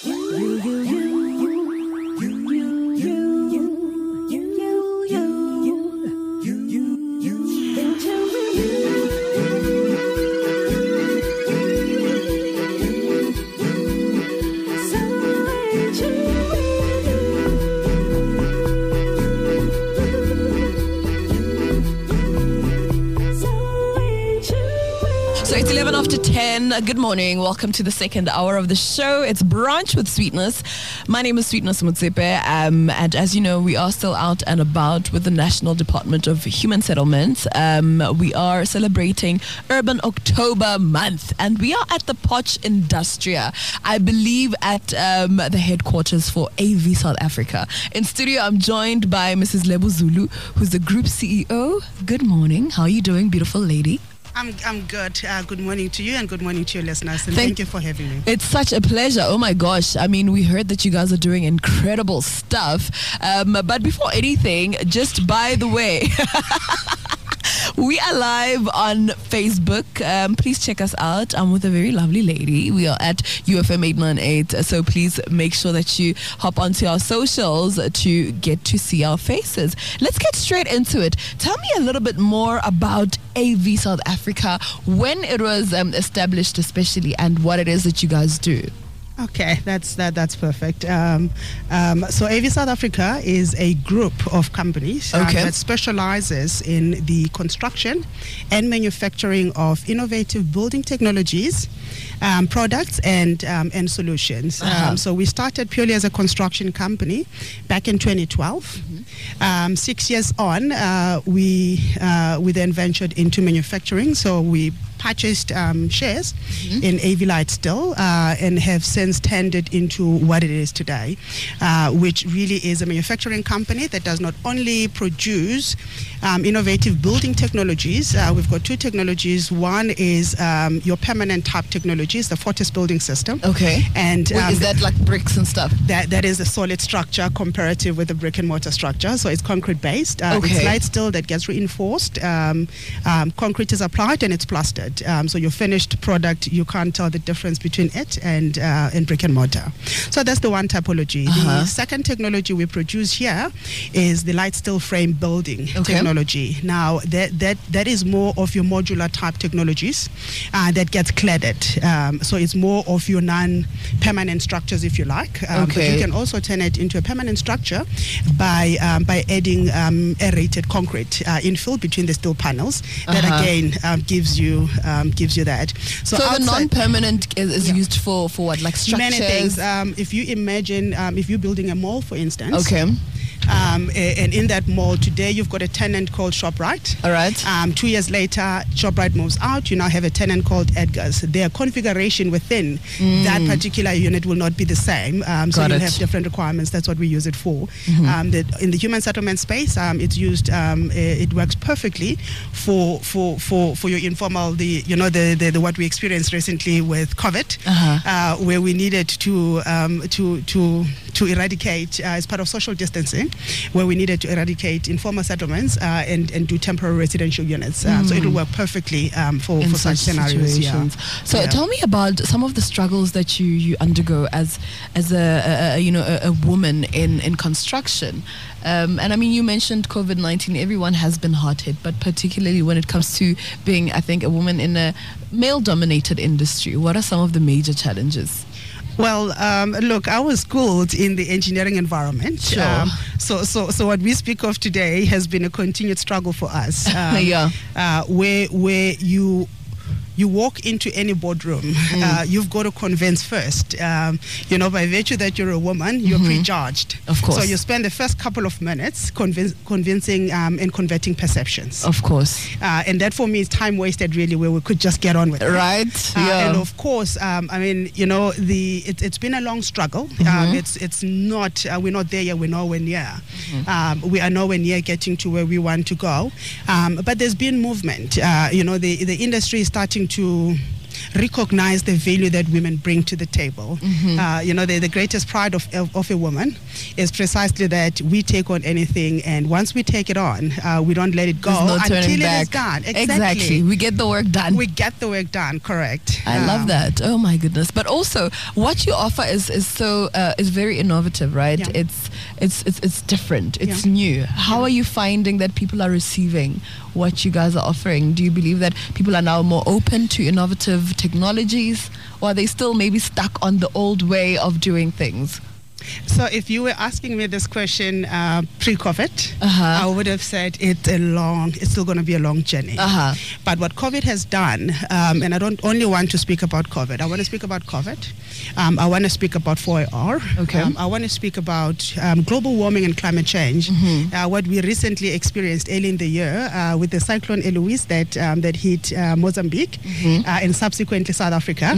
So it's 11 after 10. Good morning. Welcome to the second hour of the show. It's Brunch with Sweetness. My name is Sweetness Motsepe. Um, and as you know, we are still out and about with the National Department of Human Settlements. Um, we are celebrating Urban October month and we are at the Potch Industria. I believe at um, the headquarters for AV South Africa. In studio, I'm joined by Mrs. Lebo Zulu, who's the group CEO. Good morning. How are you doing, beautiful lady? I'm, I'm good. Uh, good morning to you and good morning to your listeners. And Thank- thank, you for having me. It's such a pleasure. Oh my gosh. I mean, we heard that you guys are doing incredible stuff. Um, but before anything, just by the way, we are live on Facebook. Um, please check us out. I'm with a very lovely lady. We are at UFM 898. So please make sure that you hop onto our socials to get to see our faces. Let's get straight into it. Tell me a little bit more about AV South Africa, when it was um, established, especially, and what it is that you guys do. Okay, that's that. That's perfect. Um, um, so, AV South Africa is a group of companies Okay. that specializes in the construction and manufacturing of innovative building technologies, um, products, and um, and solutions. Uh-huh. Um, so, we started purely as a construction company back in 2012. Um, six years on, uh, we uh, we then ventured into manufacturing. So we purchased um, shares in AV Light Steel uh, and have since turned it into what it is today, uh, which really is a manufacturing company that does not only produce um, innovative building technologies. Uh, we've got two technologies. One is um, your permanent tap technologies, the Fortis building system. Okay. And Wait, um, is that like bricks and stuff? that, that is a solid structure comparative with a brick and mortar structure. So it's concrete based. Uh, Okay. It's light steel that gets reinforced. Um, um, concrete is applied and it's plastered. Um, so your finished product, you can't tell the difference between it and uh, and brick and mortar. So that's the one typology. Uh-huh. The second technology we produce here is the light steel frame building Okay. technology. Now that that that is more of your modular type technologies uh, that gets cladded. Um, so it's more of your non-permanent structures, if you like. Um, But you can also turn it into a permanent structure by um, by adding um, aerated concrete uh, infill between the steel panels. That Uh-huh. again um, gives you um, gives you that. So, the outside- non-permanent is, is Yeah. used for for what, like structures? Many things. Um, if you imagine, um, if you're building a mall, for instance, Okay. Um, and in that mall today, you've got a tenant called Shoprite. All right. Um, two years later, Shoprite moves out. You now have a tenant called Edgar's. Their configuration within that particular unit will not be the same. Um, so Mm. You'll have different requirements. That's what we use it for. Mm-hmm. Um, the, in the human settlement space, um, it's used. Um, it works perfectly for for for for your informal. The you know the, the, the what we experienced recently with COVID, Uh-huh. uh, where we needed to um, to to to eradicate uh, as part of social distancing, where we needed to eradicate informal settlements uh, and and do temporary residential units. Uh, So it'll work perfectly um, for, in for such, scenarios. situations. Yeah. So Yeah. tell me about some of the struggles that you, you undergo as as a, a, you know a, a woman in in construction. Um, and I mean, you mentioned COVID nineteen. Everyone has been hard hit, but particularly when it comes to being, I think, a woman in a male-dominated industry. What are some of the major challenges? Well, um, look, I was schooled in the engineering environment. Sure. Um, so, so, so what we speak of today has been a continued struggle for us. Um, Yeah. Uh, where, where you you walk into any boardroom, Mm. uh, you've got to convince first. Um, you know, by virtue that you're a woman, you're prejudged. Mm-hmm. Of course. So you spend the first couple of minutes convince, convincing um, and converting perceptions. Of course, Uh, and that for me is time wasted, really, where we could just get on with it. right? Uh, yeah. And of course, um, I mean, you know, the it, it's been a long struggle. Mm-hmm. Um, it's it's not uh, we're not there yet. We're nowhere near. Mm-hmm. Um, we are nowhere near getting to where we want to go. Um, but there's been movement. Uh, you know, the the industry is starting to recognize the value that women bring to the table. Mm-hmm. Uh, you know, the, the greatest pride of, of, of a woman is precisely that we take on anything, and once we take it on, uh, we don't let it go no until back. is done. Exactly. We get the work done. We get the work done. Correct. I love Um, that. Oh my goodness! But also, what you offer is is so uh, is very innovative, right? Yeah. It's it's it's it's different. It's Yeah. new. How are you finding that people are receiving what you guys are offering? Do you believe that people are now more open to innovative technologies, or are they still maybe stuck on the old way of doing things? So, if you were asking me this question uh, pre-COVID, Uh-huh. I would have said it's a long, it's still going to be a long journey. Uh-huh. But what COVID has done, um, and I don't only want to speak about COVID. I want to speak about COVID. Um, I want to speak about 4IR. Okay. Um, I want to speak about um, global warming and climate change. Mm-hmm. Uh, what we recently experienced early in the year uh, with the cyclone Eloise that um, that hit uh, Mozambique Mm-hmm. uh, and subsequently South Africa.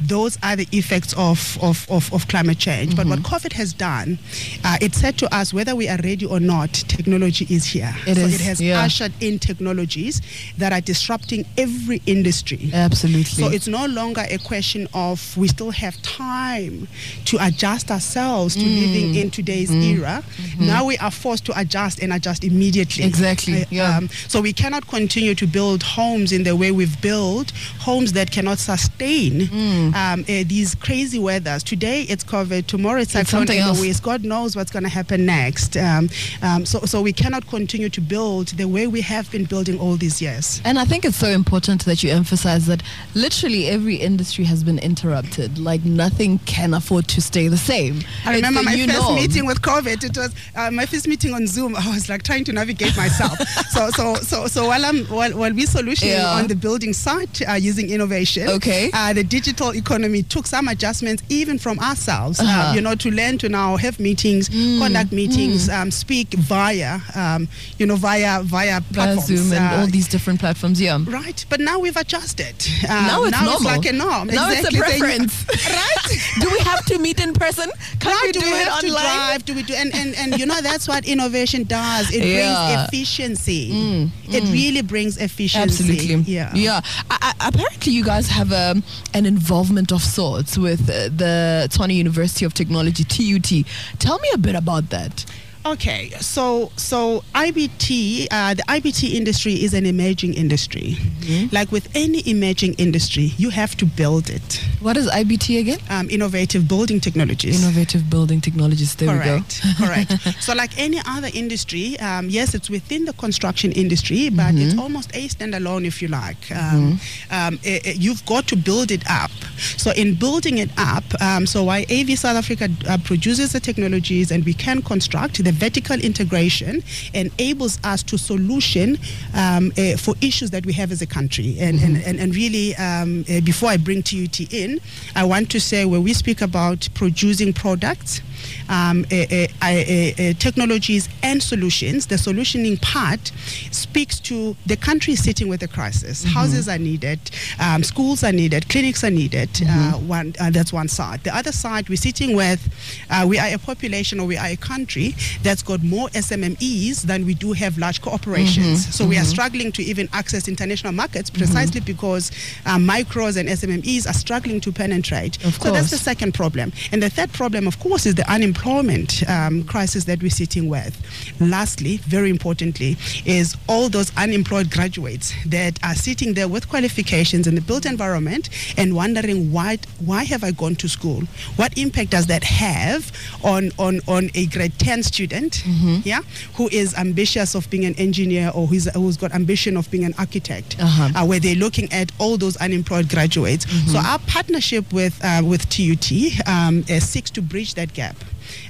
Those are the effects of, of, of, of climate change. But what Mm-hmm. COVID has done, uh, it said to us whether we are ready or not, technology is here. It so is, it has yeah. ushered in technologies that are disrupting every industry. Absolutely. So it's no longer a question of we still have time to adjust ourselves to Mm. living in today's era. Now we are forced to adjust and adjust immediately. Mm-hmm. Exactly, Uh, yeah. so we cannot continue to build homes in the way we've built homes that cannot sustain Mm. um, uh, these crazy weathers. Today it's COVID. Tomorrow it's It's something else. Eloise. God knows what's going to happen next. Um, um, so so we cannot continue to build the way we have been building all these years. And I think it's so important that you emphasize that literally every industry has been interrupted. Like nothing can afford to stay the same. I remember my first norm. meeting with COVID. It was uh, my first meeting on Zoom. I was like trying to navigate myself. so, so, so, so while I'm while, while we solutioning Yeah. on the building site uh, using innovation, Okay. uh, the digital economy took some adjustments even from ourselves. Uh-huh. Uh, you know, to to now have meetings, conduct meetings, um, speak via, um, you know, via via Via platforms. Zoom and uh, all these different platforms. Yeah. Right, but now we've adjusted. Um, now it's now normal. like a norm. Now Exactly. it's a preference. right? do we have to meet in person? Can Right, we do do, we it have to online? drive? Do we do and, and and you know that's what innovation does. It Yeah. brings efficiency. It really brings efficiency. Absolutely. Yeah. Yeah. I, I, apparently, you guys have um, an involvement of sorts with uh, the Tshwane University of Technology (TUT). Tell me a bit about that. Okay, so so IBT, uh, the IBT industry is an emerging industry. Mm-hmm. Like with any emerging industry, you have to build it. What is IBT again? Um, innovative building technologies. Innovative Building Technologies. There correct, correct. So, like any other industry, um, yes, it's within the construction industry, but Mm-hmm. it's almost a standalone, if you like. Um, um, eh, eh, you've got to build it up. So, in building it up, um, so why AV South Africa uh, produces the technologies and we can construct the vertical integration enables us to solution um, eh, for issues that we have as a country. And, and, and, and really, um, eh, before I bring TUT in, I want to say when we speak about producing products, um, eh, eh, eh, technologies and solutions, the solutioning part speaks to the country sitting with a crisis. Houses are needed, um, schools are needed, clinics are needed. Uh, one, uh, that's one side. The other side, we're sitting with, uh, we are a population or we are a country that's got more SMMEs than we do have large corporations. So we are struggling to even access international markets precisely because uh, micros and SMMEs are struggling to penetrate. So that's the second problem. And the third problem, of course, is the unemployment um, crisis that we're sitting with. Lastly, very importantly, is all those unemployed graduates that are sitting there with qualifications in the built environment and wondering why why have I gone to school? What impact does that have on on, on a grade 10 student, yeah, who is ambitious of being an engineer or who's, who's got ambition of being an architect, Uh-huh. uh, where they're looking at all those unemployed graduates. So our partnership with uh, with TUT um, seeks to bridge that gap.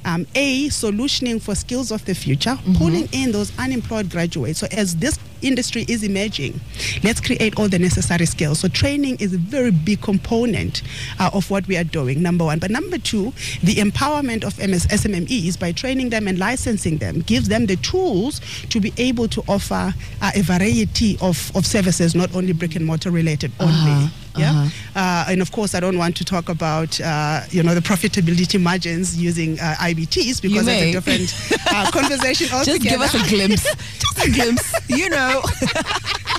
Um, a solutioning for skills of the future, pulling in those unemployed graduates. So as this industry is emerging, let's create all the necessary skills. So training is a very big component uh, of what we are doing. Number one, but number two, the empowerment of MS, SMMEs by training them and licensing them gives them the tools to be able to offer uh, a variety of, of services, not only brick and mortar related only. Uh-huh, Yeah, uh-huh. uh, and of course, I don't want to talk about uh, you know the profitability margins using uh, IBTs because that's a different uh, conversation altogether. Just give us a glimpse. Just a glimpse. You know.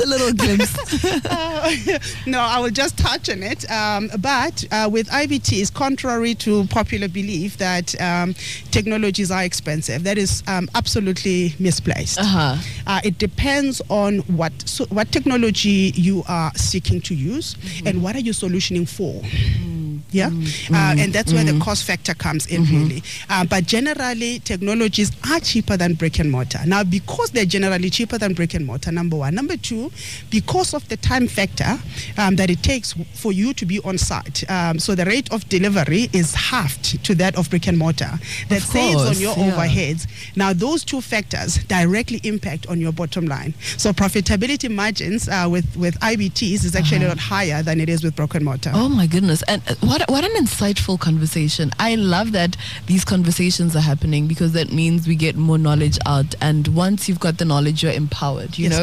Just a little glimpse. Uh, no, I will just touch on it. Um, but uh, with it's contrary to popular belief that um, technologies are expensive, that is um, absolutely misplaced. Uh-huh. Uh, it depends on what so what technology you are seeking to use Mm-hmm. and what are you solutioning for. Mm. Yeah, uh, and that's where the cost factor comes in, Mm-hmm. really. Uh, but generally, technologies are cheaper than brick and mortar. Now, because they're generally cheaper than brick and mortar, number one. Number two, because of the time factor um, that it takes for you to be on site. Um, so the rate of delivery is halved to that of brick and mortar. That saves on your yeah. overheads. Now, those two factors directly impact on your bottom line. So profitability margins uh, with, with IBTs is actually a lot higher than it is with brick and mortar. Uh-huh. Oh my goodness! And uh, what what an insightful conversation. I love that these conversations are happening because that means we get more knowledge out. And once you've got the knowledge, you're empowered. You Yes,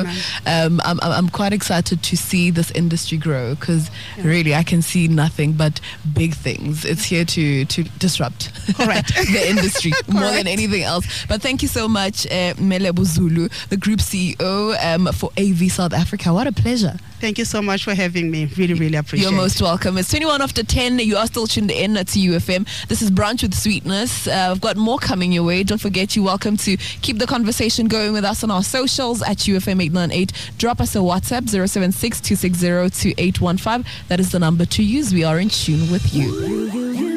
know, um, I'm I'm quite excited to see this industry grow because really I can see nothing but big things. It's here to to disrupt the industry more than anything else. But thank you so much, uh, Mele Buzulu, the group CEO um, for AV South Africa. What a pleasure. Thank you so much for having me. Really, really appreciate You're most welcome. It's 21 after 10. You are still tuned in to UFM. This is Brunch with Sweetness. Uh, I've got more coming your way. Don't forget, you're welcome to keep the conversation going with us on our socials at UFM898. Drop us a WhatsApp 076 260 2815. That is the number to use. We are in tune with you.